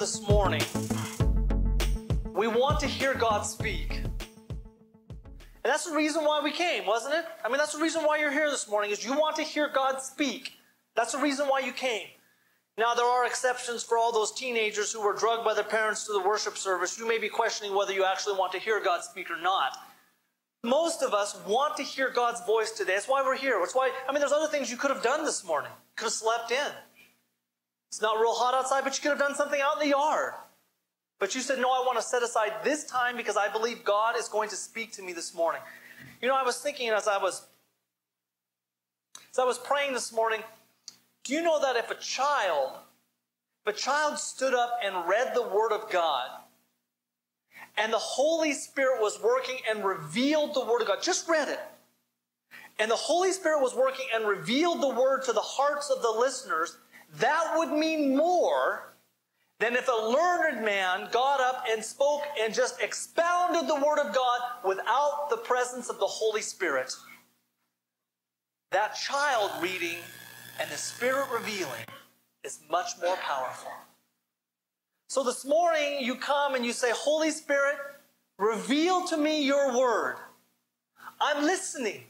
this morning, we want to hear God speak. And that's the reason why we came, wasn't it? I mean, that's the reason why you're here this morning, is you want to hear God speak. That's the reason why you came. Now, there are exceptions for all those teenagers who were drugged by their parents to the worship service. You may be questioning whether you actually want to hear God speak or not. Most of us want to hear God's voice today. That's why we're here. That's why, I mean, there's other things you could have done this morning. Could have slept in. It's not real hot outside, but you could have done something out in the yard. But you said, no, I want to set aside this time because I believe God is going to speak to me this morning. You know, I was thinking as I was as I was praying this morning, do you know that if a child, if a child stood up and read the Word of God, and the Holy Spirit was working and revealed the Word of God, just read it, and the Holy Spirit was working and revealed the Word to the hearts of the listeners, that would mean more than if a learned man got up and spoke and just expounded the Word of God without the presence of the Holy Spirit. That child reading and the Spirit revealing is much more powerful. So this morning you come and you say, Holy Spirit, reveal to me your word. I'm listening.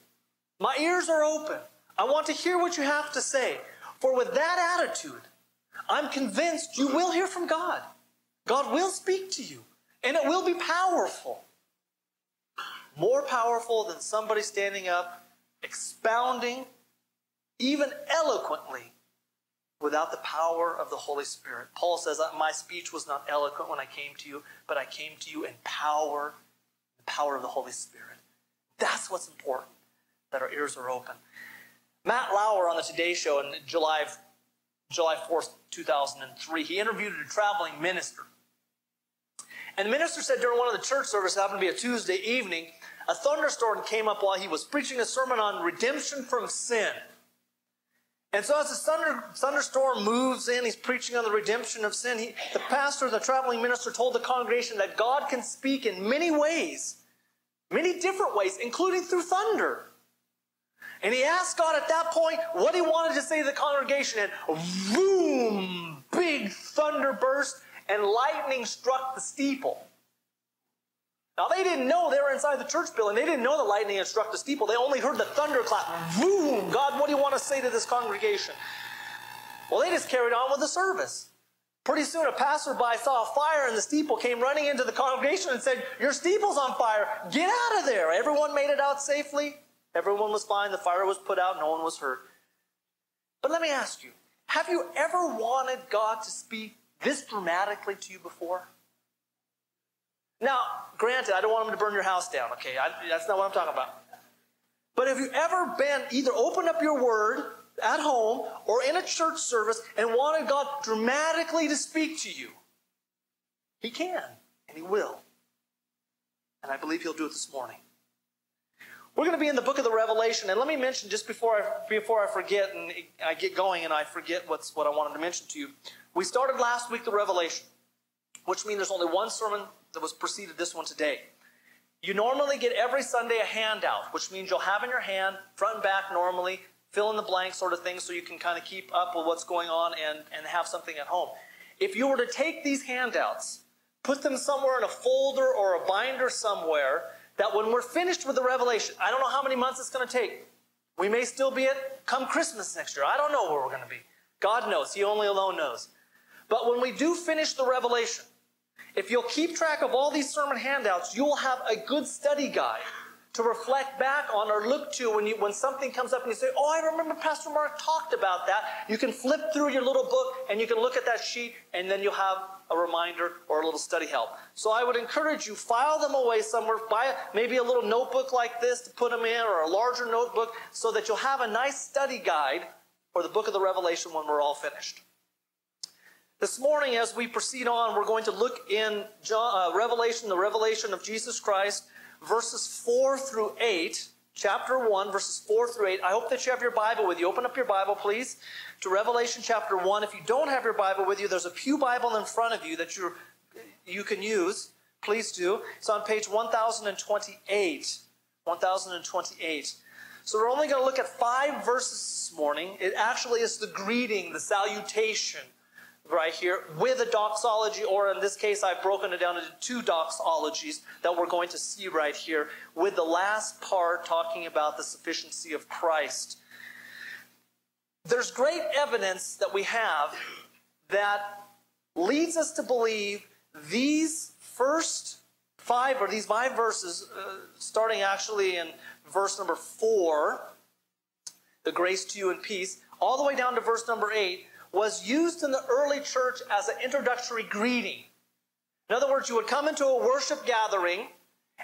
My ears are open. I want to hear what you have to say. For with that attitude, I'm convinced you will hear from God. God will speak to you, and it will be powerful. More powerful than somebody standing up, expounding, even eloquently, without the power of the Holy Spirit. Paul says, uh, My speech was not eloquent when I came to you, but I came to you in power, the power of the Holy Spirit. That's what's important, that our ears are open. Matt Lauer on the Today Show in July, July 4th, 2003, he interviewed a traveling minister. And the minister said during one of the church services, happened to be a Tuesday evening, a thunderstorm came up while he was preaching a sermon on redemption from sin. And so as the thunder, thunderstorm moves in, he's preaching on the redemption of sin. He, the pastor, the traveling minister, told the congregation that God can speak in many ways, many different ways, including through thunder. And he asked God at that point what he wanted to say to the congregation, and boom, big thunder burst, and lightning struck the steeple. Now, they didn't know they were inside the church building. They didn't know the lightning had struck the steeple. They only heard the thunderclap. Boom! God, what do you want to say to this congregation? Well, they just carried on with the service. Pretty soon, a passerby saw a fire in the steeple, came running into the congregation and said, Your steeple's on fire. Get out of there. Everyone made it out safely. Everyone was fine. The fire was put out. No one was hurt. But let me ask you have you ever wanted God to speak this dramatically to you before? Now, granted, I don't want him to burn your house down, okay? I, that's not what I'm talking about. But have you ever been either opened up your word at home or in a church service and wanted God dramatically to speak to you? He can, and He will. And I believe He'll do it this morning. We're going to be in the book of the Revelation, and let me mention just before I, before I forget and I get going and I forget what's what I wanted to mention to you. We started last week the Revelation, which means there's only one sermon that was preceded this one today. You normally get every Sunday a handout, which means you'll have in your hand, front and back normally, fill in the blank sort of thing so you can kind of keep up with what's going on and, and have something at home. If you were to take these handouts, put them somewhere in a folder or a binder somewhere, that when we're finished with the revelation, I don't know how many months it's going to take. We may still be at come Christmas next year. I don't know where we're going to be. God knows. He only alone knows. But when we do finish the revelation, if you'll keep track of all these sermon handouts, you will have a good study guide to reflect back on or look to when, you, when something comes up and you say, Oh, I remember Pastor Mark talked about that. You can flip through your little book and you can look at that sheet and then you'll have a reminder or a little study help. So I would encourage you, file them away somewhere. Buy maybe a little notebook like this to put them in or a larger notebook so that you'll have a nice study guide for the book of the Revelation when we're all finished. This morning, as we proceed on, we're going to look in John, uh, Revelation, the revelation of Jesus Christ, verses 4 through 8, chapter 1, verses 4 through 8. I hope that you have your Bible with you. Open up your Bible, please, to Revelation chapter 1. If you don't have your Bible with you, there's a Pew Bible in front of you that you you can use. Please do. It's on page 1028. 1028. So we're only going to look at five verses this morning. It actually is the greeting, the salutation right here with a doxology, or in this case, I've broken it down into two doxologies that we're going to see right here, with the last part talking about the sufficiency of Christ. There's great evidence that we have that leads us to believe these first five, or these five verses, uh, starting actually in verse number four, the grace to you and peace, all the way down to verse number eight, was used in the early church as an introductory greeting. In other words, you would come into a worship gathering,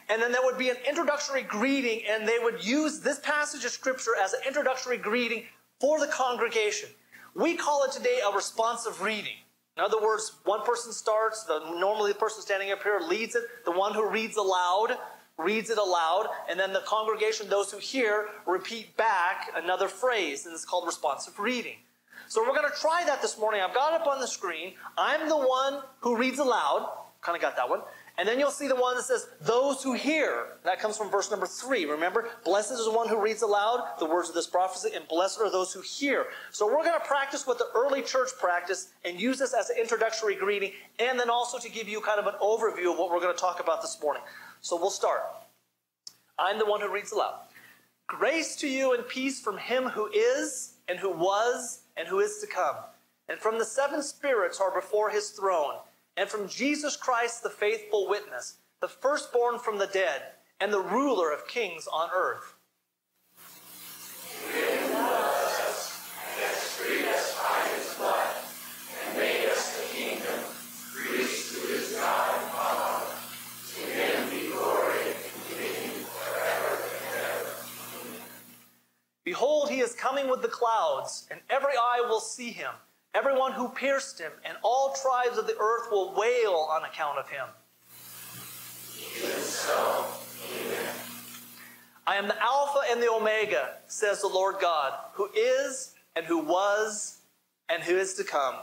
and then there would be an introductory greeting, and they would use this passage of scripture as an introductory greeting for the congregation. We call it today a responsive reading. In other words, one person starts, the, normally the person standing up here leads it, the one who reads aloud reads it aloud, and then the congregation, those who hear, repeat back another phrase, and it's called responsive reading. So we're going to try that this morning. I've got it up on the screen. I'm the one who reads aloud. Kind of got that one. And then you'll see the one that says, those who hear. That comes from verse number three. Remember, blessed is the one who reads aloud the words of this prophecy, and blessed are those who hear. So we're going to practice what the early church practiced and use this as an introductory greeting, and then also to give you kind of an overview of what we're going to talk about this morning. So we'll start. I'm the one who reads aloud. Grace to you and peace from him who is, and who was, and who is to come, and from the seven spirits who are before his throne, and from Jesus Christ, the faithful witness, the firstborn from the dead, and the ruler of kings on earth Behold, he is coming with the clouds, and every eye will see him, everyone who pierced him, and all tribes of the earth will wail on account of him. Even so, amen. I am the Alpha and the Omega, says the Lord God, who is, and who was, and who is to come,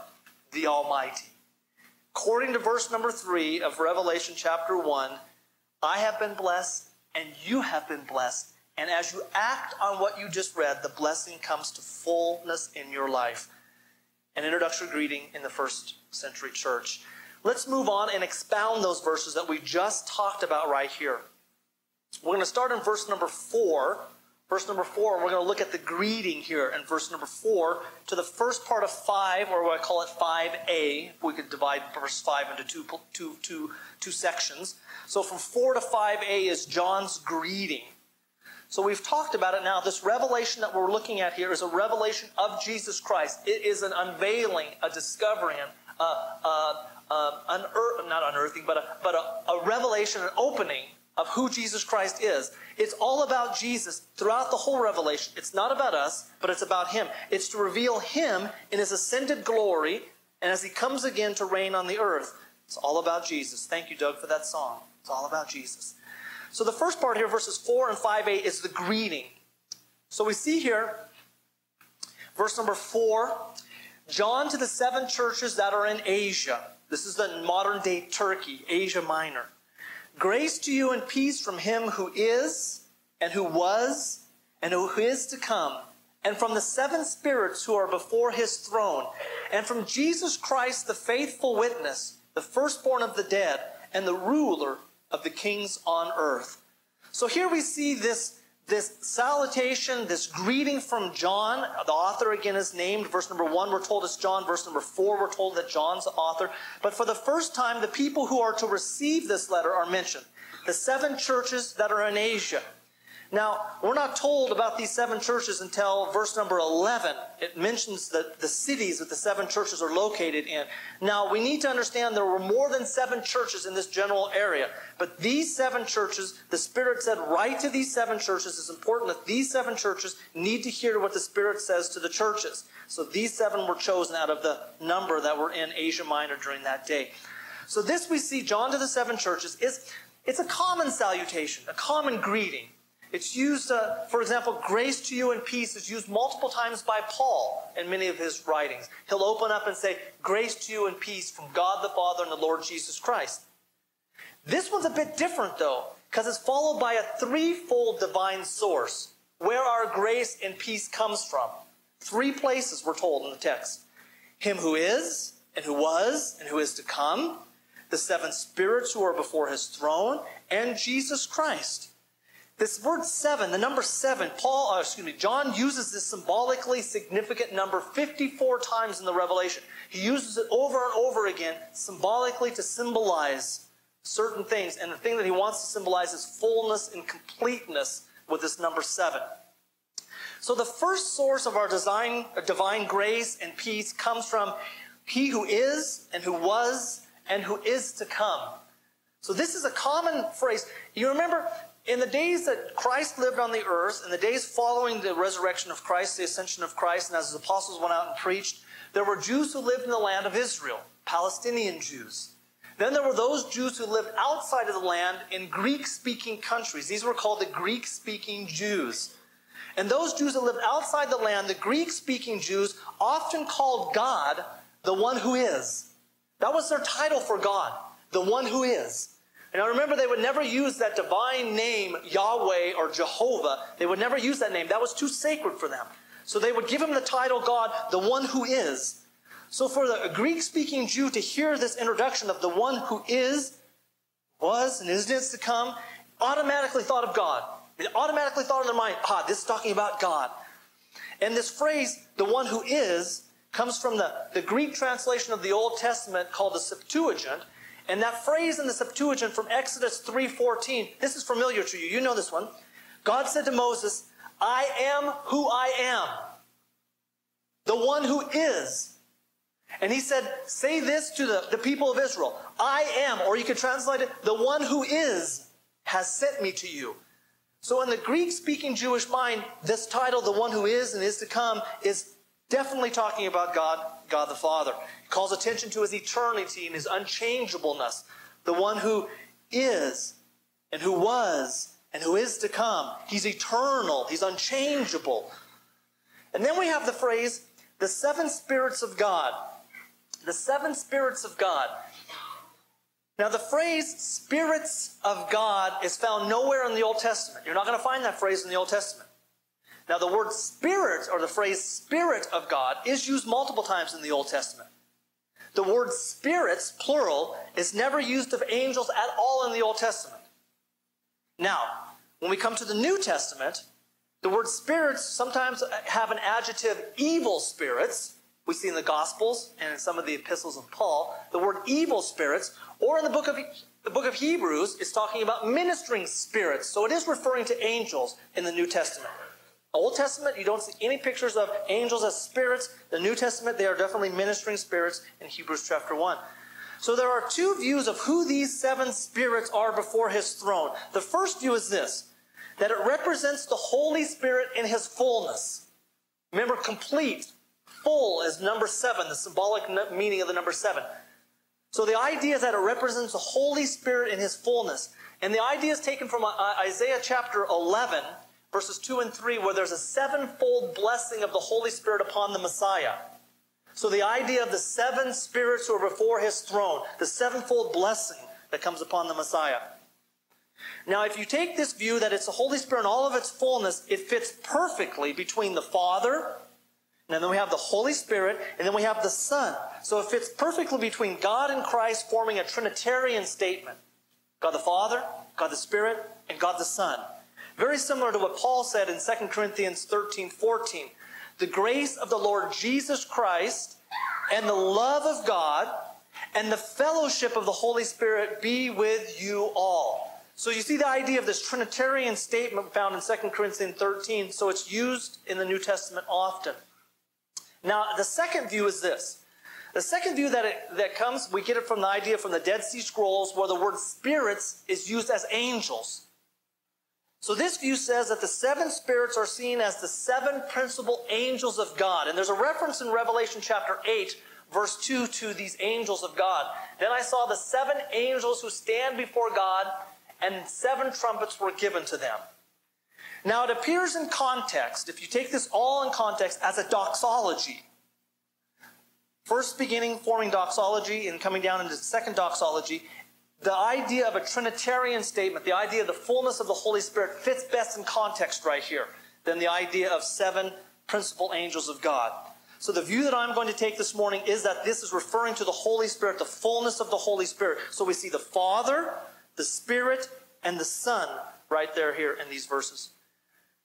the Almighty. According to verse number three of Revelation chapter one, I have been blessed, and you have been blessed and as you act on what you just read, the blessing comes to fullness in your life. An introductory greeting in the first century church. Let's move on and expound those verses that we just talked about right here. We're going to start in verse number four. Verse number four, we're going to look at the greeting here in verse number four to the first part of five, or what I call it 5a. We could divide verse five into two, two, two, two sections. So from four to 5a is John's greeting. So we've talked about it now. This revelation that we're looking at here is a revelation of Jesus Christ. It is an unveiling, a discovering, uh, uh, uh, a, a, a, unearth, not unearthing, but, a, but a, a revelation, an opening of who Jesus Christ is. It's all about Jesus throughout the whole revelation. It's not about us, but it's about Him. It's to reveal Him in His ascended glory and as He comes again to reign on the earth. It's all about Jesus. Thank you, Doug, for that song. It's all about Jesus. So the first part here, verses 4 and 5a, is the greeting. So we see here, verse number 4, John to the seven churches that are in Asia. This is the modern day Turkey, Asia Minor. Grace to you and peace from him who is, and who was, and who is to come, and from the seven spirits who are before his throne, and from Jesus Christ, the faithful witness, the firstborn of the dead, and the ruler of the kings on earth. So here we see this, this salutation, this greeting from John. The author again is named. Verse number one, we're told it's John. Verse number four, we're told that John's the author. But for the first time, the people who are to receive this letter are mentioned. The seven churches that are in Asia. Now, we're not told about these seven churches until verse number 11. It mentions the, the cities that the seven churches are located in. Now, we need to understand there were more than seven churches in this general area. But these seven churches, the Spirit said, write to these seven churches. It's important that these seven churches need to hear what the Spirit says to the churches. So these seven were chosen out of the number that were in Asia Minor during that day. So this we see, John to the seven churches, is it's a common salutation, a common greeting. It's used, uh, for example, grace to you and peace is used multiple times by Paul in many of his writings. He'll open up and say, grace to you and peace from God the Father and the Lord Jesus Christ. This one's a bit different though, because it's followed by a threefold divine source where our grace and peace comes from. Three places we're told in the text. Him who is, and who was, and who is to come, the seven spirits who are before his throne, and Jesus Christ. This word seven, the number seven, Paul, uh, excuse me, John uses this symbolically significant number 54 times in the Revelation. He uses it over and over again symbolically to symbolize certain things. And the thing that he wants to symbolize is fullness and completeness with this number seven. So the first source of our design, divine grace and peace comes from he who is and who was and who is to come. So this is a common phrase. You remember in the days that Christ lived on the earth, in the days following the resurrection of Christ, the ascension of Christ, and as his apostles went out and preached, there were Jews who lived in the land of Israel, Palestinian Jews. Then there were those Jews who lived outside of the land in Greek speaking countries. These were called the Greek speaking Jews. And those Jews that lived outside the land, the Greek speaking Jews, often called God the one who is. That was their title for God, the one who is. And I remember they would never use that divine name, Yahweh or Jehovah. They would never use that name. That was too sacred for them. So they would give him the title God, the one who is. So for the Greek speaking Jew to hear this introduction of the one who is, was, and is to come, automatically thought of God. They automatically thought in their mind, ah, this is talking about God. And this phrase, the one who is, comes from the, the Greek translation of the Old Testament called the Septuagint. And that phrase in the Septuagint from Exodus 3.14, this is familiar to you. You know this one. God said to Moses, I am who I am. The one who is. And he said, Say this to the, the people of Israel I am, or you could translate it, the one who is has sent me to you. So, in the Greek speaking Jewish mind, this title, the one who is and is to come, is definitely talking about God, God the Father. He calls attention to his eternity and his unchangeableness, the one who is and who was and who is to come. He's eternal, he's unchangeable. And then we have the phrase, the seven spirits of God the seven spirits of God. Now, the phrase spirits of God is found nowhere in the Old Testament. You're not going to find that phrase in the Old Testament. Now, the word spirit, or the phrase spirit of God, is used multiple times in the Old Testament. The word spirits, plural, is never used of angels at all in the Old Testament. Now, when we come to the New Testament, the word spirits sometimes have an adjective evil spirits, we see in the Gospels and in some of the epistles of Paul, the word evil spirits, or in the book of the book of Hebrews, is talking about ministering spirits. So it is referring to angels in the New Testament. Old Testament, you don't see any pictures of angels as spirits. The New Testament, they are definitely ministering spirits in Hebrews chapter 1. So there are two views of who these seven spirits are before his throne. The first view is this that it represents the Holy Spirit in his fullness. Remember, complete, full is number seven, the symbolic meaning of the number seven. So the idea is that it represents the Holy Spirit in his fullness. And the idea is taken from uh, Isaiah chapter 11, verses 2 and 3, where there's a sevenfold blessing of the Holy Spirit upon the Messiah. So the idea of the seven spirits who are before his throne, the sevenfold blessing that comes upon the Messiah. Now, if you take this view that it's the Holy Spirit in all of its fullness, it fits perfectly between the Father, and then we have the Holy Spirit, and then we have the Son. So it fits perfectly between God and Christ, forming a Trinitarian statement God the Father, God the Spirit, and God the Son. Very similar to what Paul said in 2 Corinthians 13 14. The grace of the Lord Jesus Christ and the love of God and the fellowship of the Holy Spirit be with you all. So you see the idea of this Trinitarian statement found in 2 Corinthians 13, so it's used in the New Testament often. Now, the second view is this. The second view that, it, that comes, we get it from the idea from the Dead Sea Scrolls where the word spirits is used as angels. So this view says that the seven spirits are seen as the seven principal angels of God. And there's a reference in Revelation chapter 8, verse 2 to these angels of God. Then I saw the seven angels who stand before God, and seven trumpets were given to them. Now, it appears in context, if you take this all in context, as a doxology. First beginning forming doxology and coming down into the second doxology, the idea of a Trinitarian statement, the idea of the fullness of the Holy Spirit fits best in context right here than the idea of seven principal angels of God. So the view that I'm going to take this morning is that this is referring to the Holy Spirit, the fullness of the Holy Spirit. So we see the Father, the Spirit, and the Son right there here in these verses.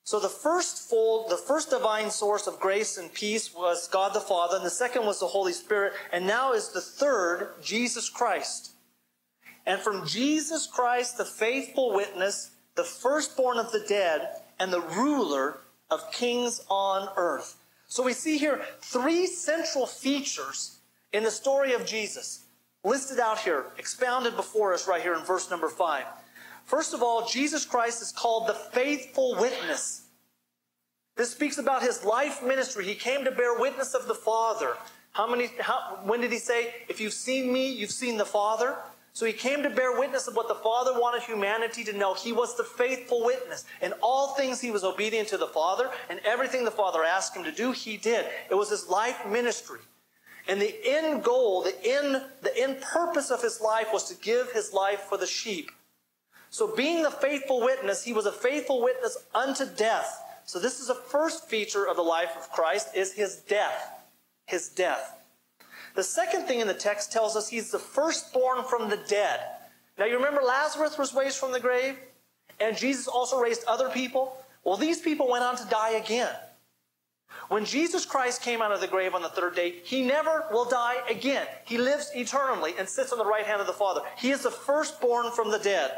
So the first full, the first divine source of grace and peace was God the Father, and the second was the Holy Spirit, and now is the third, Jesus Christ. And from Jesus Christ, the faithful witness, the firstborn of the dead, and the ruler of kings on earth. So we see here three central features in the story of Jesus listed out here, expounded before us right here in verse number five. First of all, Jesus Christ is called the faithful witness. This speaks about his life ministry. He came to bear witness of the Father. How many, how, when did he say, if you've seen me, you've seen the Father? So he came to bear witness of what the Father wanted humanity to know. He was the faithful witness. In all things, he was obedient to the Father, and everything the Father asked him to do, he did. It was his life ministry. And the end goal, the end, the end purpose of his life was to give his life for the sheep. So being the faithful witness, he was a faithful witness unto death. So this is the first feature of the life of Christ is his death. His death. The second thing in the text tells us he's the firstborn from the dead. Now you remember Lazarus was raised from the grave? And Jesus also raised other people? Well, these people went on to die again. When Jesus Christ came out of the grave on the third day, he never will die again. He lives eternally and sits on the right hand of the Father. He is the firstborn from the dead.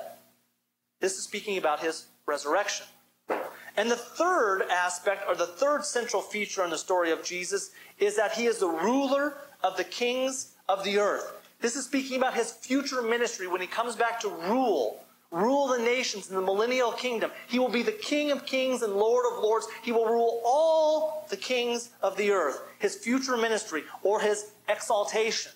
This is speaking about his resurrection. And the third aspect, or the third central feature in the story of Jesus, is that he is the ruler of the kings of the earth. This is speaking about his future ministry when he comes back to rule, rule the nations in the millennial kingdom. He will be the King of kings and Lord of lords. He will rule all the kings of the earth. His future ministry or his exaltation.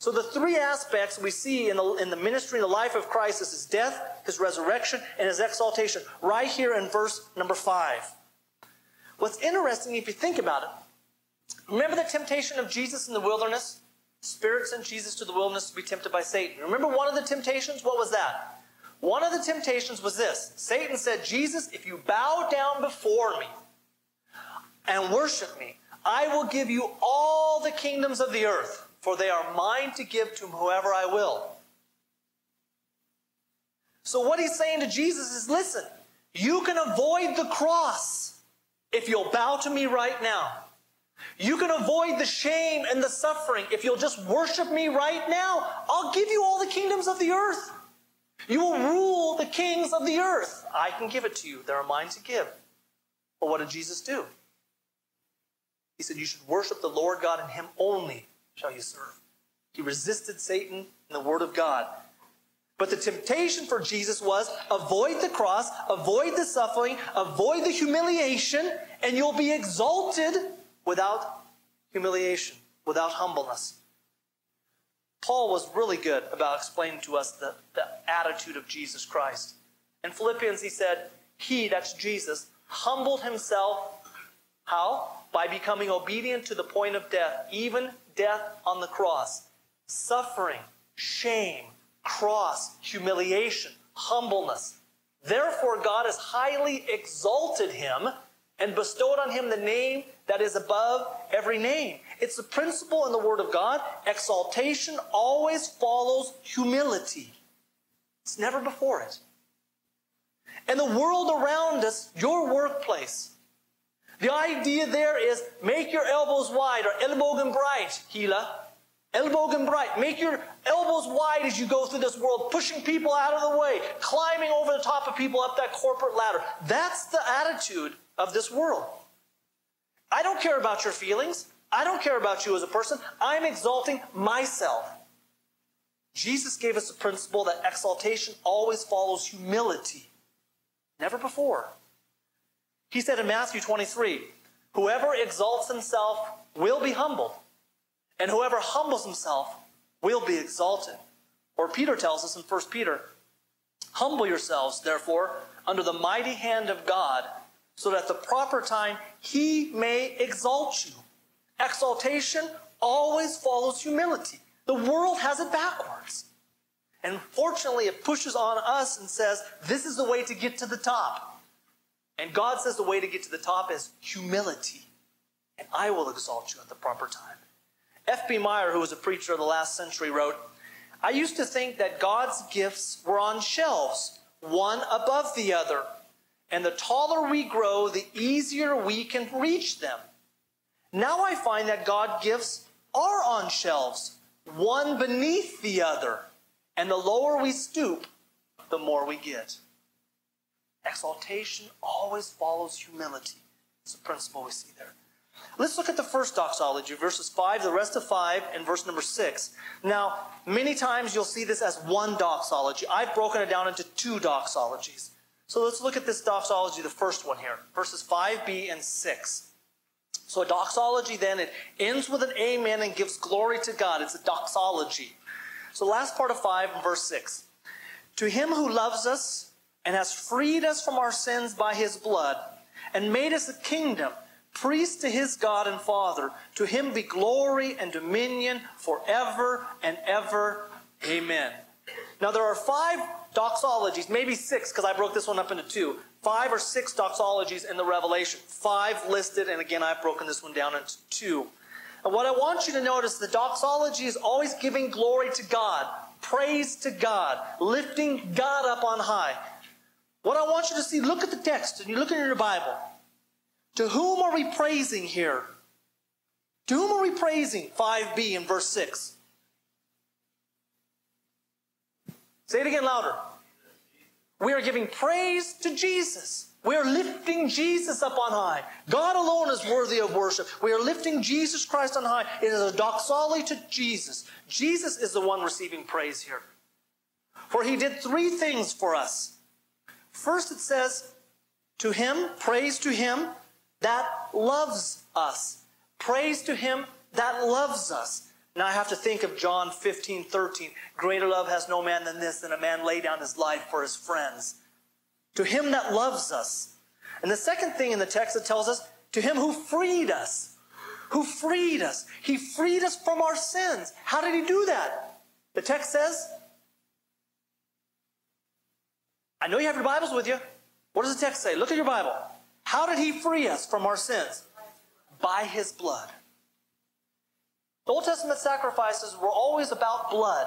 So the three aspects we see in the, in the ministry and the life of Christ is his death, his resurrection, and his exaltation, right here in verse number five. What's interesting, if you think about it, remember the temptation of Jesus in the wilderness? Spirit sent Jesus to the wilderness to be tempted by Satan. Remember one of the temptations? What was that? One of the temptations was this. Satan said, Jesus, if you bow down before me and worship me, I will give you all the kingdoms of the earth for they are mine to give to whoever I will. So, what he's saying to Jesus is listen, you can avoid the cross if you'll bow to me right now. You can avoid the shame and the suffering if you'll just worship me right now. I'll give you all the kingdoms of the earth. You will rule the kings of the earth. I can give it to you. They are mine to give. But what did Jesus do? He said, You should worship the Lord God and Him only shall you serve. He resisted Satan and the Word of God. But the temptation for Jesus was avoid the cross, avoid the suffering, avoid the humiliation, and you'll be exalted without humiliation, without humbleness. Paul was really good about explaining to us the, the attitude of Jesus Christ. In Philippians, he said, He, that's Jesus, humbled himself. How? By becoming obedient to the point of death, even death on the cross, suffering, shame, cross, humiliation, humbleness. Therefore, God has highly exalted him and bestowed on him the name that is above every name. It's the principle in the Word of God. Exaltation always follows humility, it's never before it. And the world around us, your workplace, the idea there is make your elbows wide or elbogen bright, Gila. Elbogen bright. Make your elbows wide as you go through this world, pushing people out of the way, climbing over the top of people up that corporate ladder. That's the attitude of this world. I don't care about your feelings. I don't care about you as a person. I'm exalting myself. Jesus gave us a principle that exaltation always follows humility. Never before. He said in Matthew 23, Whoever exalts himself will be humbled, and whoever humbles himself will be exalted. Or Peter tells us in 1 Peter, Humble yourselves, therefore, under the mighty hand of God, so that at the proper time he may exalt you. Exaltation always follows humility. The world has it backwards. And fortunately, it pushes on us and says, This is the way to get to the top. And God says the way to get to the top is humility. and I will exalt you at the proper time. F.B. Meyer, who was a preacher of the last century, wrote, I used to think that God's gifts were on shelves, one above the other, and the taller we grow, the easier we can reach them. Now I find that God gifts are on shelves, one beneath the other, and the lower we stoop, the more we get. Exaltation always follows humility. It's a principle we see there. Let's look at the first doxology, verses 5, the rest of 5, and verse number 6. Now, many times you'll see this as one doxology. I've broken it down into two doxologies. So let's look at this doxology, the first one here, verses 5b and 6. So a doxology then, it ends with an amen and gives glory to God. It's a doxology. So last part of 5 and verse 6. To him who loves us and has freed us from our sins by his blood and made us a kingdom priest to his God and Father. To him be glory and dominion forever and ever. Amen. Now, there are five doxologies, maybe six, because I broke this one up into two. Five or six doxologies in the Revelation. Five listed, and again, I've broken this one down into two. And what I want you to notice, the doxology is always giving glory to God, praise to God, lifting God up on high. What I want you to see, look at the text, and you look in your Bible. To whom are we praising here? To whom are we praising? 5b in verse 6. Say it again louder. We are giving praise to Jesus. We are lifting Jesus up on high. God alone is worthy of worship. We are lifting Jesus Christ on high. It is a doxology to Jesus. Jesus is the one receiving praise here. For he did three things for us. First, it says, to him, praise to him that loves us. Praise to him that loves us. Now I have to think of John 15, 13. Greater love has no man than this, than a man lay down his life for his friends. To him that loves us. And the second thing in the text that tells us, to him who freed us. Who freed us. He freed us from our sins. How did he do that? The text says, I know you have your Bibles with you. What does the text say? Look at your Bible. How did he free us from our sins? By his blood. The Old Testament sacrifices were always about blood.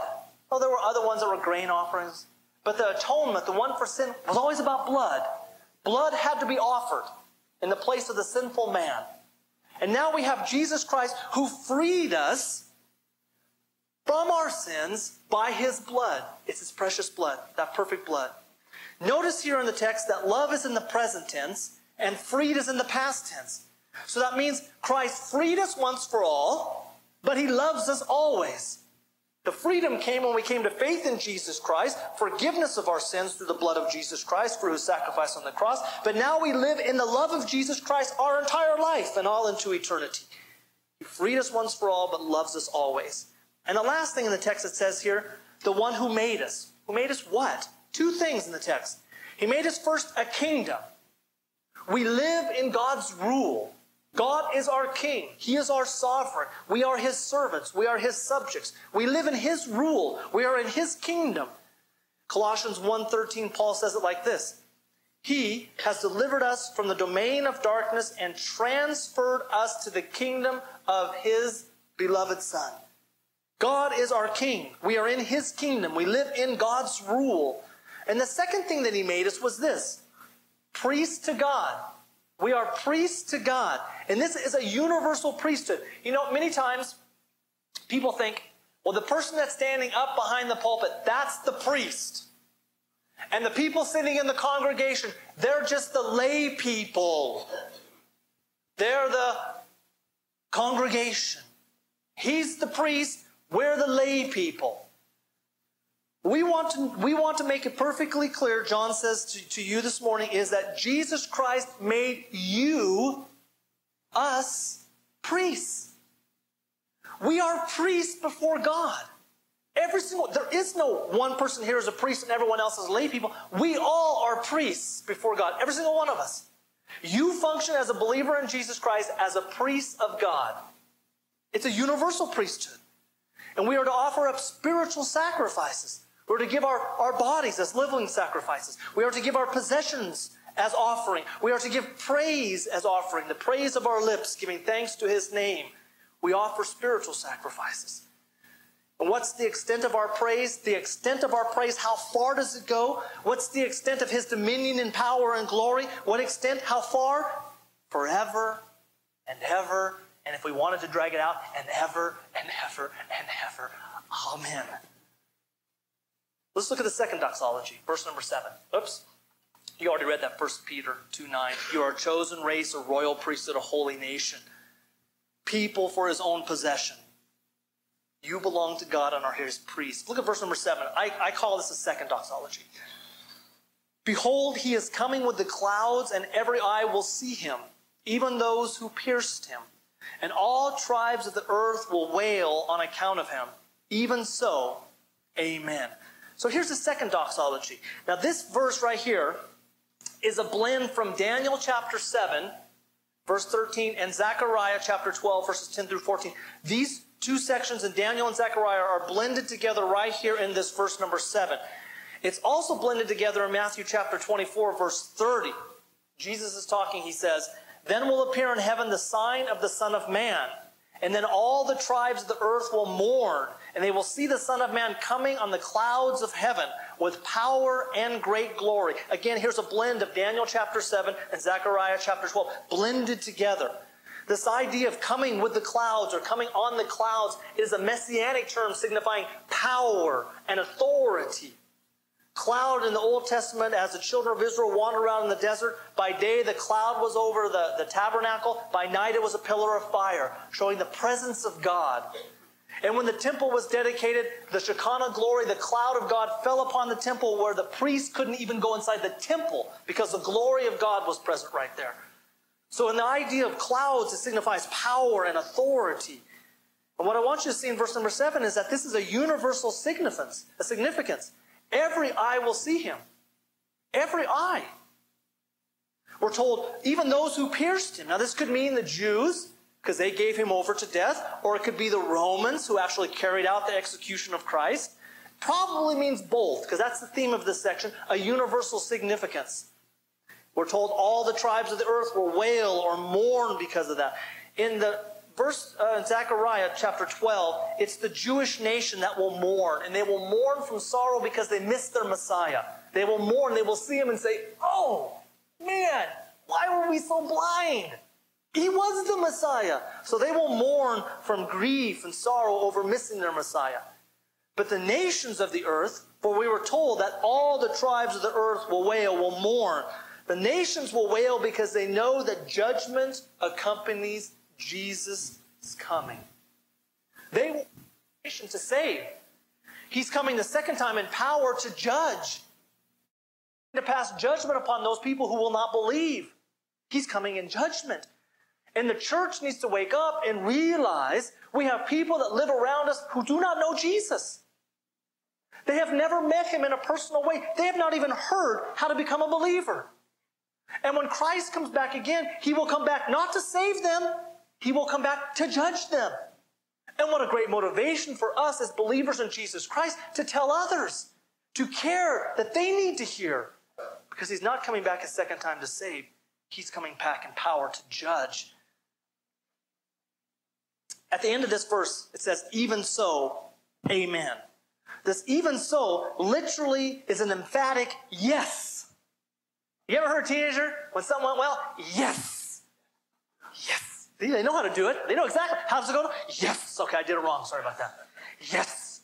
Oh, there were other ones that were grain offerings, but the atonement, the one for sin, was always about blood. Blood had to be offered in the place of the sinful man. And now we have Jesus Christ who freed us from our sins by his blood. It's his precious blood, that perfect blood. Notice here in the text that love is in the present tense and freed is in the past tense. So that means Christ freed us once for all, but he loves us always. The freedom came when we came to faith in Jesus Christ, forgiveness of our sins through the blood of Jesus Christ for his sacrifice on the cross. But now we live in the love of Jesus Christ our entire life and all into eternity. He freed us once for all, but loves us always. And the last thing in the text it says here, the one who made us. Who made us what? Two things in the text. He made us first a kingdom. We live in God's rule. God is our king. He is our sovereign. We are his servants. We are his subjects. We live in his rule. We are in his kingdom. Colossians 1:13 Paul says it like this. He has delivered us from the domain of darkness and transferred us to the kingdom of his beloved son. God is our king. We are in his kingdom. We live in God's rule. And the second thing that he made us was this priests to God. We are priests to God. And this is a universal priesthood. You know, many times people think, well, the person that's standing up behind the pulpit, that's the priest. And the people sitting in the congregation, they're just the lay people. They're the congregation. He's the priest, we're the lay people. We want to, we want to make it perfectly clear, John says to, to you this morning, is that Jesus Christ made you, us, priests. We are priests before God. Every single, there is no one person here is a priest and everyone else is lay people. We all are priests before God. Every single one of us. You function as a believer in Jesus Christ as a priest of God. It's a universal priesthood. And we are to offer up spiritual sacrifices. We're to give our, our bodies as living sacrifices. We are to give our possessions as offering. We are to give praise as offering, the praise of our lips, giving thanks to his name. We offer spiritual sacrifices. And what's the extent of our praise? The extent of our praise, how far does it go? What's the extent of his dominion and power and glory? What extent? How far? Forever and ever. And if we wanted to drag it out, and ever and ever and ever. Amen. Let's look at the second doxology, verse number seven. Oops. You already read that, 1 Peter 2 9. You are a chosen race, a royal priesthood, a holy nation, people for his own possession. You belong to God and are his priests. Look at verse number 7. I, I call this a second doxology. Behold, he is coming with the clouds, and every eye will see him, even those who pierced him. And all tribes of the earth will wail on account of him. Even so, amen. So here's the second doxology. Now, this verse right here is a blend from Daniel chapter 7, verse 13, and Zechariah chapter 12, verses 10 through 14. These two sections in Daniel and Zechariah are blended together right here in this verse number 7. It's also blended together in Matthew chapter 24, verse 30. Jesus is talking, he says, Then will appear in heaven the sign of the Son of Man. And then all the tribes of the earth will mourn, and they will see the Son of Man coming on the clouds of heaven with power and great glory. Again, here's a blend of Daniel chapter 7 and Zechariah chapter 12, blended together. This idea of coming with the clouds or coming on the clouds is a messianic term signifying power and authority. Cloud in the Old Testament, as the children of Israel wandered around in the desert, by day the cloud was over the, the tabernacle, by night it was a pillar of fire, showing the presence of God. And when the temple was dedicated, the Shekinah glory, the cloud of God fell upon the temple where the priests couldn't even go inside the temple because the glory of God was present right there. So, in the idea of clouds, it signifies power and authority. And what I want you to see in verse number seven is that this is a universal significance, a significance. Every eye will see him. Every eye. We're told, even those who pierced him. Now, this could mean the Jews, because they gave him over to death, or it could be the Romans who actually carried out the execution of Christ. Probably means both, because that's the theme of this section a universal significance. We're told all the tribes of the earth will wail or mourn because of that. In the verse uh, in Zechariah chapter 12, it's the Jewish nation that will mourn, and they will mourn from sorrow because they missed their Messiah. They will mourn, they will see him and say, Oh, man, why were we so blind? He was the Messiah. So they will mourn from grief and sorrow over missing their Messiah. But the nations of the earth, for we were told that all the tribes of the earth will wail, will mourn. The nations will wail because they know that judgment accompanies Jesus' coming. They will nation to save. He's coming the second time in power to judge, to pass judgment upon those people who will not believe. He's coming in judgment. And the church needs to wake up and realize we have people that live around us who do not know Jesus. They have never met him in a personal way. They have not even heard how to become a believer. And when Christ comes back again, he will come back not to save them, he will come back to judge them. And what a great motivation for us as believers in Jesus Christ to tell others, to care that they need to hear. Because he's not coming back a second time to save, he's coming back in power to judge. At the end of this verse, it says, Even so, amen. This even so literally is an emphatic yes. You ever heard a teenager when something went well? Yes. Yes. See, they know how to do it. They know exactly how's it going. Yes. Okay, I did it wrong. Sorry about that. Yes.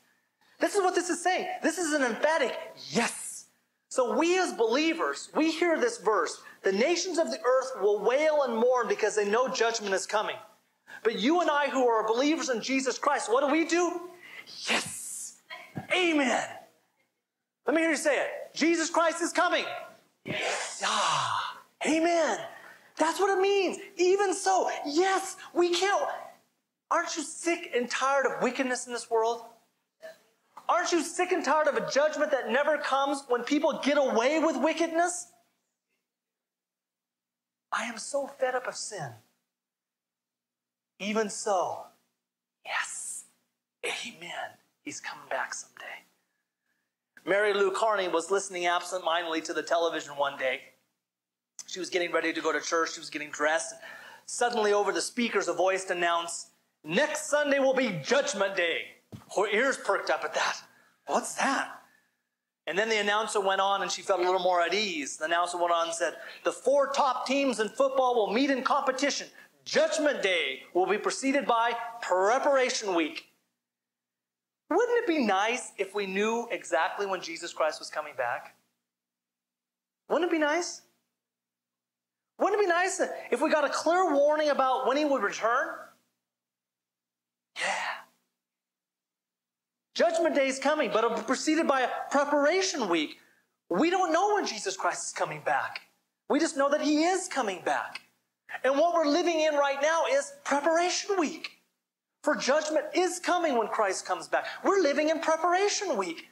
This is what this is saying. This is an emphatic yes. So we as believers, we hear this verse. The nations of the earth will wail and mourn because they know judgment is coming. But you and I who are believers in Jesus Christ, what do we do? Yes. Amen. Let me hear you say it. Jesus Christ is coming. Yes. Ah, amen. That's what it means. Even so, yes, we can't. Aren't you sick and tired of wickedness in this world? Aren't you sick and tired of a judgment that never comes when people get away with wickedness? I am so fed up of sin. Even so, yes, amen. He's coming back someday. Mary Lou Carney was listening absentmindedly to the television one day, She was getting ready to go to church. She was getting dressed. And Suddenly, over the speakers, a voice announced, Next Sunday will be Judgment Day. Her ears perked up at that. What's that? And then the announcer went on and she felt a little more at ease. The announcer went on and said, The four top teams in football will meet in competition. Judgment Day will be preceded by Preparation Week. Wouldn't it be nice if we knew exactly when Jesus Christ was coming back? Wouldn't it be nice? Wouldn't it be nice if we got a clear warning about when he would return? Yeah. Judgment day is coming, but it'll be preceded by a preparation week. We don't know when Jesus Christ is coming back. We just know that he is coming back. And what we're living in right now is preparation week. For judgment is coming when Christ comes back. We're living in preparation week.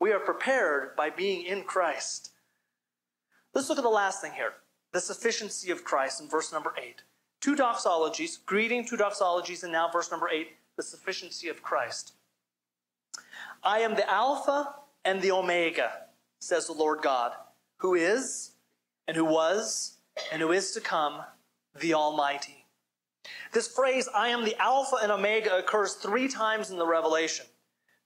We are prepared by being in Christ. Let's look at the last thing here the sufficiency of Christ in verse number 8. Two doxologies, greeting, two doxologies, and now verse number 8, the sufficiency of Christ. I am the Alpha and the Omega, says the Lord God, who is, and who was, and who is to come, the Almighty. This phrase, I am the Alpha and Omega, occurs three times in the Revelation.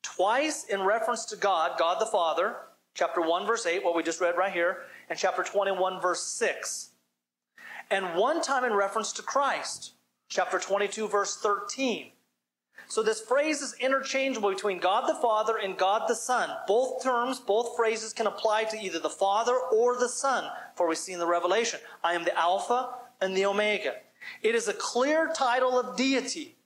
Twice in reference to God, God the Father, chapter 1, verse 8, what we just read right here, and chapter 21, verse 6. And one time in reference to Christ, chapter 22, verse 13. So this phrase is interchangeable between God the Father and God the Son. Both terms, both phrases can apply to either the Father or the Son, for we see in the Revelation. I am the Alpha and the Omega. It is a clear title of deity.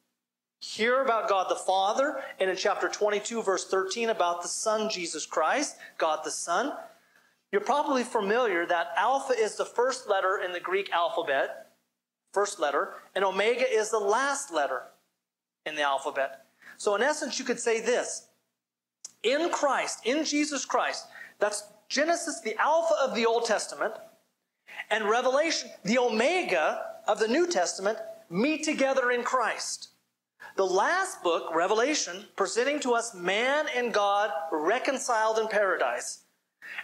Here about God the Father, and in chapter 22, verse 13, about the Son, Jesus Christ, God the Son. You're probably familiar that Alpha is the first letter in the Greek alphabet, first letter, and Omega is the last letter in the alphabet. So, in essence, you could say this in Christ, in Jesus Christ, that's Genesis, the Alpha of the Old Testament, and Revelation, the Omega of the New Testament meet together in Christ. The last book, Revelation, presenting to us man and God reconciled in paradise.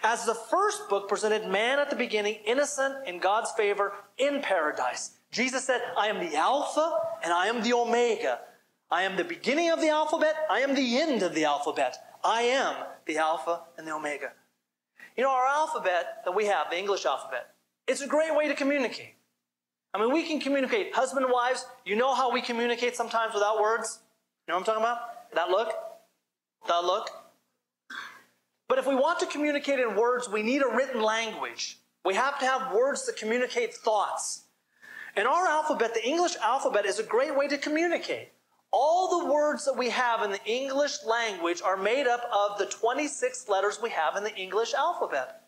As the first book presented man at the beginning, innocent in God's favor in paradise. Jesus said, I am the Alpha and I am the Omega. I am the beginning of the alphabet. I am the end of the alphabet. I am the Alpha and the Omega. You know, our alphabet that we have, the English alphabet, it's a great way to communicate. I mean, we can communicate. Husband and wives, you know how we communicate sometimes without words? You know what I'm talking about? That look? That look? But if we want to communicate in words, we need a written language. We have to have words that communicate thoughts. And our alphabet, the English alphabet, is a great way to communicate. All the words that we have in the English language are made up of the 26 letters we have in the English alphabet.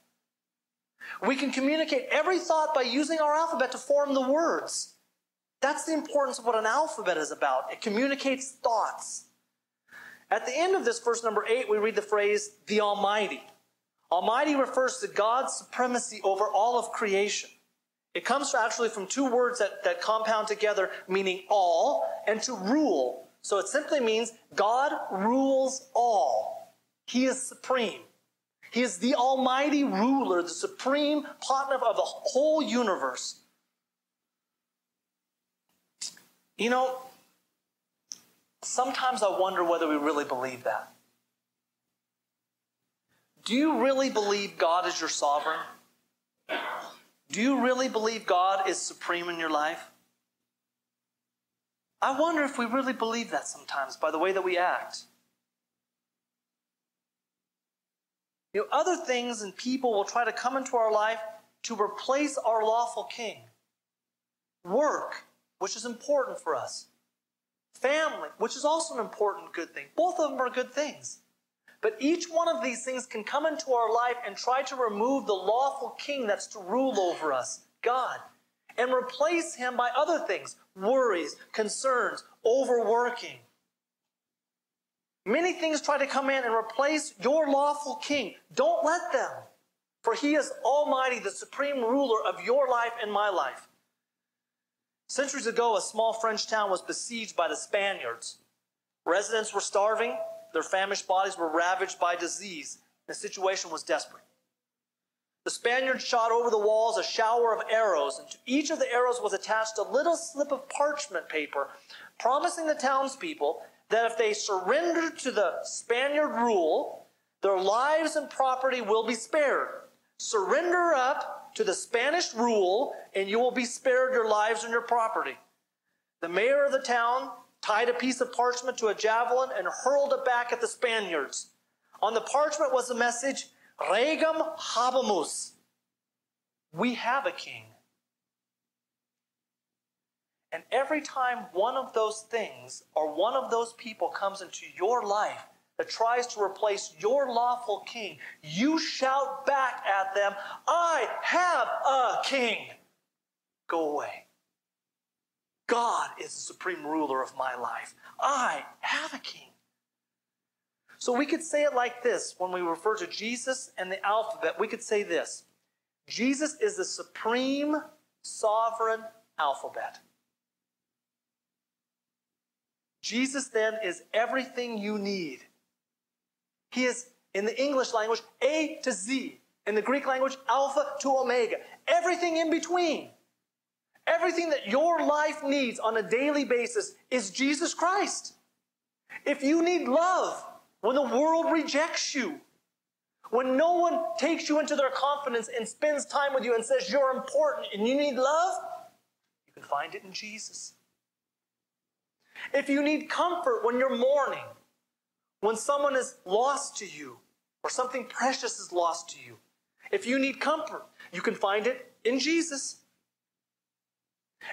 We can communicate every thought by using our alphabet to form the words. That's the importance of what an alphabet is about. It communicates thoughts. At the end of this verse number 8, we read the phrase, the Almighty. Almighty refers to God's supremacy over all of creation. It comes actually from two words that, that compound together, meaning all, and to rule. So it simply means God rules all. He is supreme. He is the almighty ruler, the supreme partner of the whole universe. You know, sometimes I wonder whether we really believe that. Do you really believe God is your sovereign? Do you really believe God is supreme in your life? I wonder if we really believe that sometimes by the way that we act. You know, other things and people will try to come into our life to replace our lawful king. Work, which is important for us. Family, which is also an important good thing. Both of them are good things. But each one of these things can come into our life and try to remove the lawful king that's to rule over us, God, and replace him by other things worries, concerns, overworking. Many things try to come in and replace your lawful king. Don't let them, for he is almighty, the supreme ruler of your life and my life. Centuries ago, a small French town was besieged by the Spaniards. Residents were starving, their famished bodies were ravaged by disease. The situation was desperate. The Spaniards shot over the walls a shower of arrows, and to each of the arrows was attached a little slip of parchment paper, promising the townspeople that if they surrendered to the Spaniard rule, their lives and property will be spared. Surrender up to the Spanish rule, and you will be spared your lives and your property. The mayor of the town tied a piece of parchment to a javelin and hurled it back at the Spaniards. On the parchment was the message, Regem habemus. We have a king. And every time one of those things or one of those people comes into your life that tries to replace your lawful king, you shout back at them, I have a king. Go away. God is the supreme ruler of my life. I have a king. So we could say it like this when we refer to Jesus and the alphabet. We could say this Jesus is the supreme sovereign alphabet. Jesus then is everything you need. He is, in the English language, A to Z. In the Greek language, Alpha to Omega. Everything in between. Everything that your life needs on a daily basis is Jesus Christ. If you need love, when the world rejects you, when no one takes you into their confidence and spends time with you and says you're important and you need love, you can find it in Jesus. If you need comfort when you're mourning, when someone is lost to you or something precious is lost to you, if you need comfort, you can find it in Jesus.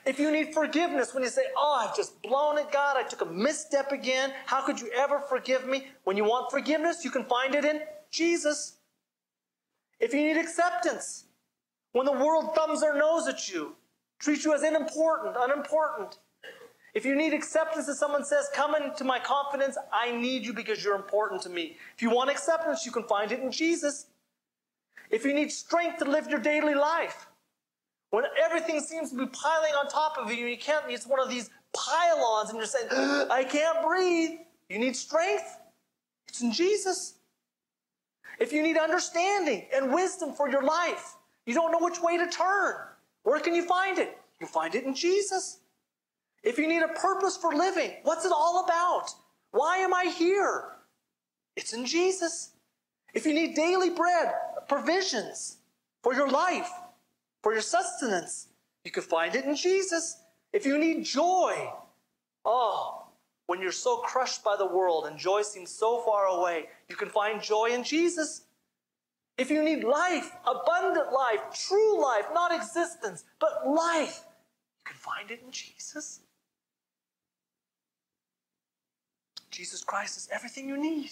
If you need forgiveness, when you say, Oh, I've just blown it, God, I took a misstep again, how could you ever forgive me? When you want forgiveness, you can find it in Jesus. If you need acceptance, when the world thumbs their nose at you, treats you as unimportant, unimportant. If you need acceptance, if someone says, Come into my confidence, I need you because you're important to me. If you want acceptance, you can find it in Jesus. If you need strength to live your daily life, when everything seems to be piling on top of you, you can't, it's one of these pylons, and you're saying, I can't breathe. You need strength. It's in Jesus. If you need understanding and wisdom for your life, you don't know which way to turn. Where can you find it? You find it in Jesus. If you need a purpose for living, what's it all about? Why am I here? It's in Jesus. If you need daily bread, provisions for your life, for your sustenance. You can find it in Jesus. If you need joy, oh, when you're so crushed by the world and joy seems so far away, you can find joy in Jesus. If you need life, abundant life, true life, not existence, but life, you can find it in Jesus. Jesus Christ is everything you need.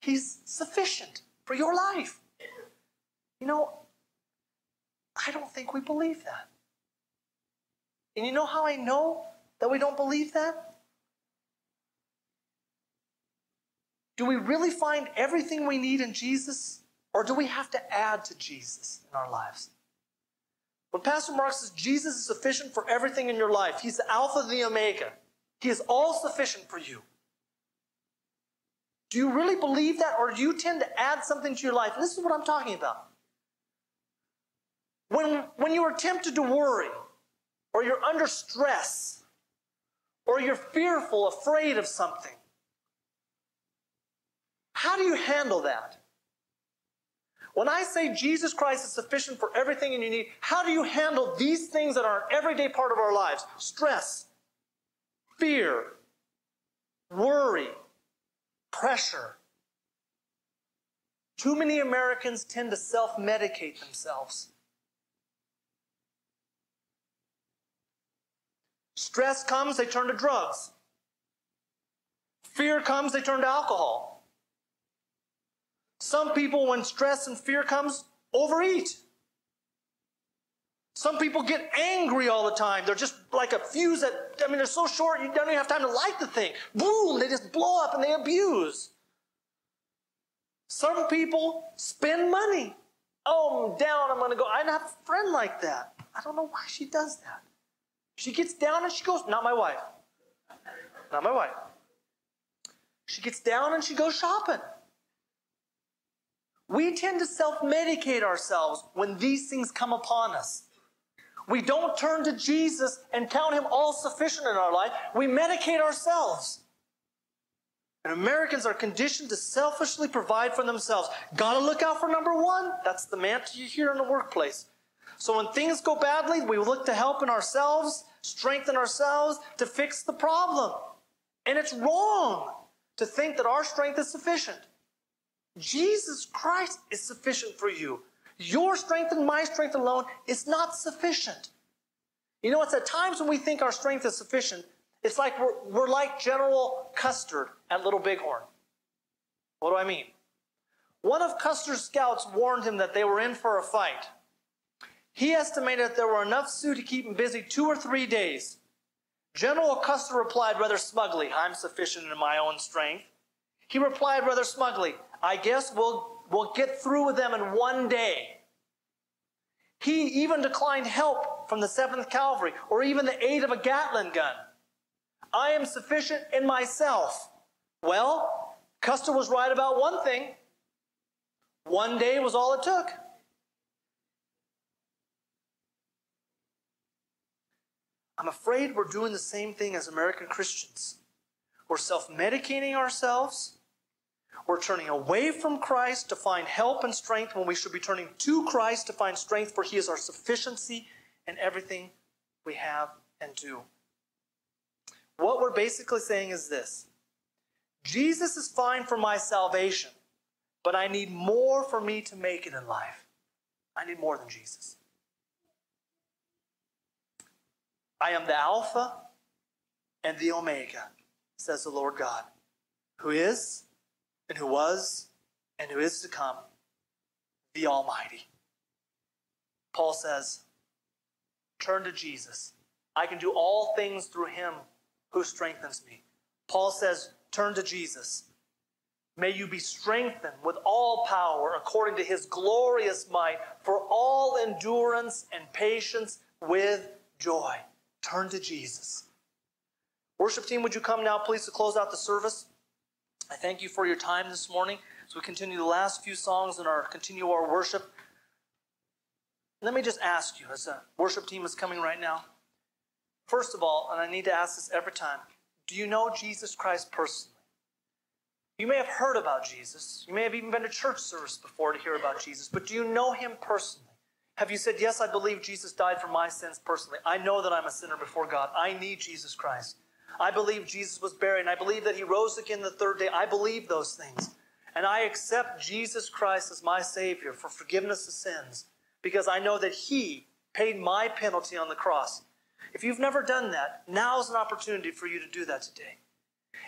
He's sufficient for your life. You know, I don't think we believe that. And you know how I know that we don't believe that? Do we really find everything we need in Jesus? Or do we have to add to Jesus in our lives? When Pastor Mark says Jesus is sufficient for everything in your life, He's the Alpha and the Omega. He is all sufficient for you. Do you really believe that, or do you tend to add something to your life? And this is what I'm talking about. When, when you are tempted to worry, or you're under stress, or you're fearful, afraid of something, how do you handle that? When I say Jesus Christ is sufficient for everything you need, how do you handle these things that are an everyday part of our lives? Stress, fear, worry, pressure. Too many Americans tend to self medicate themselves. Stress comes, they turn to drugs. Fear comes, they turn to alcohol. Some people, when stress and fear comes, overeat. Some people get angry all the time. They're just like a fuse that, I mean, they're so short, you don't even have time to light the thing. Boom, they just blow up and they abuse. Some people spend money. Oh, I'm down, I'm going to go. I have a friend like that. I don't know why she does that. She gets down and she goes, not my wife. Not my wife. She gets down and she goes shopping. We tend to self medicate ourselves when these things come upon us. We don't turn to Jesus and count him all sufficient in our life. We medicate ourselves. And Americans are conditioned to selfishly provide for themselves. Gotta look out for number one. That's the mantra you hear in the workplace. So when things go badly, we look to help in ourselves, strengthen ourselves to fix the problem. And it's wrong to think that our strength is sufficient. Jesus Christ is sufficient for you. Your strength and my strength alone is not sufficient. You know, it's at times when we think our strength is sufficient, it's like we're, we're like General Custer at Little Bighorn. What do I mean? One of Custer's scouts warned him that they were in for a fight. He estimated that there were enough Sioux to keep him busy two or three days. General Custer replied rather smugly, I'm sufficient in my own strength. He replied rather smugly, I guess we'll, we'll get through with them in one day. He even declined help from the 7th Cavalry or even the aid of a Gatling gun. I am sufficient in myself. Well, Custer was right about one thing. One day was all it took. I'm afraid we're doing the same thing as American Christians. We're self medicating ourselves. We're turning away from Christ to find help and strength when we should be turning to Christ to find strength, for He is our sufficiency in everything we have and do. What we're basically saying is this Jesus is fine for my salvation, but I need more for me to make it in life. I need more than Jesus. I am the Alpha and the Omega, says the Lord God, who is, and who was, and who is to come, the Almighty. Paul says, Turn to Jesus. I can do all things through him who strengthens me. Paul says, Turn to Jesus. May you be strengthened with all power according to his glorious might for all endurance and patience with joy. Turn to Jesus. Worship team, would you come now, please, to close out the service? I thank you for your time this morning as we continue the last few songs and our continue our worship. Let me just ask you, as the worship team is coming right now, First of all, and I need to ask this every time do you know Jesus Christ personally? You may have heard about Jesus. You may have even been to church service before to hear about Jesus, but do you know him personally? Have you said, Yes, I believe Jesus died for my sins personally? I know that I'm a sinner before God. I need Jesus Christ. I believe Jesus was buried, and I believe that he rose again the third day. I believe those things. And I accept Jesus Christ as my Savior for forgiveness of sins because I know that he paid my penalty on the cross. If you've never done that, now's an opportunity for you to do that today.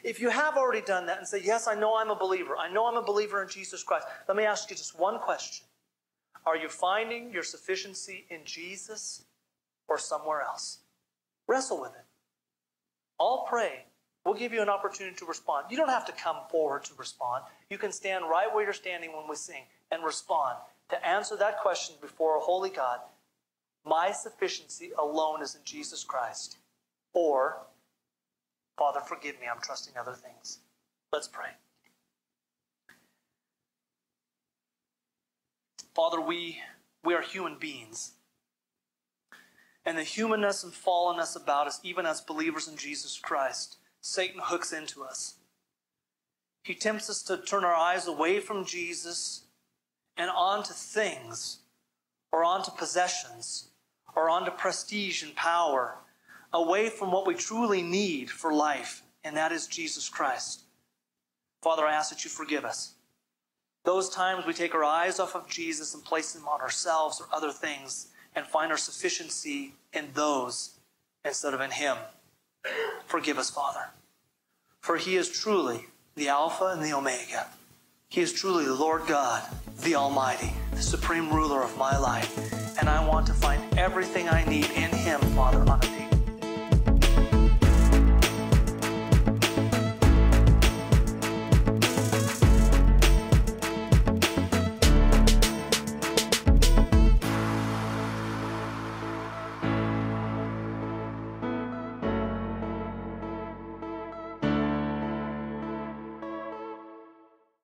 If you have already done that and say, Yes, I know I'm a believer, I know I'm a believer in Jesus Christ, let me ask you just one question Are you finding your sufficiency in Jesus or somewhere else? Wrestle with it. I'll pray. We'll give you an opportunity to respond. You don't have to come forward to respond. You can stand right where you're standing when we sing and respond to answer that question before a holy God my sufficiency alone is in Jesus Christ. Or, Father, forgive me, I'm trusting other things. Let's pray. Father, we, we are human beings. And the humanness and fallenness about us, even as believers in Jesus Christ, Satan hooks into us. He tempts us to turn our eyes away from Jesus and onto things or onto possessions or onto prestige and power, away from what we truly need for life, and that is Jesus Christ. Father, I ask that you forgive us. Those times we take our eyes off of Jesus and place them on ourselves or other things and find our sufficiency in those instead of in Him. Forgive us, Father. For He is truly the Alpha and the Omega. He is truly the Lord God, the Almighty, the supreme ruler of my life and I want to find everything I need in Him, Father, on a daily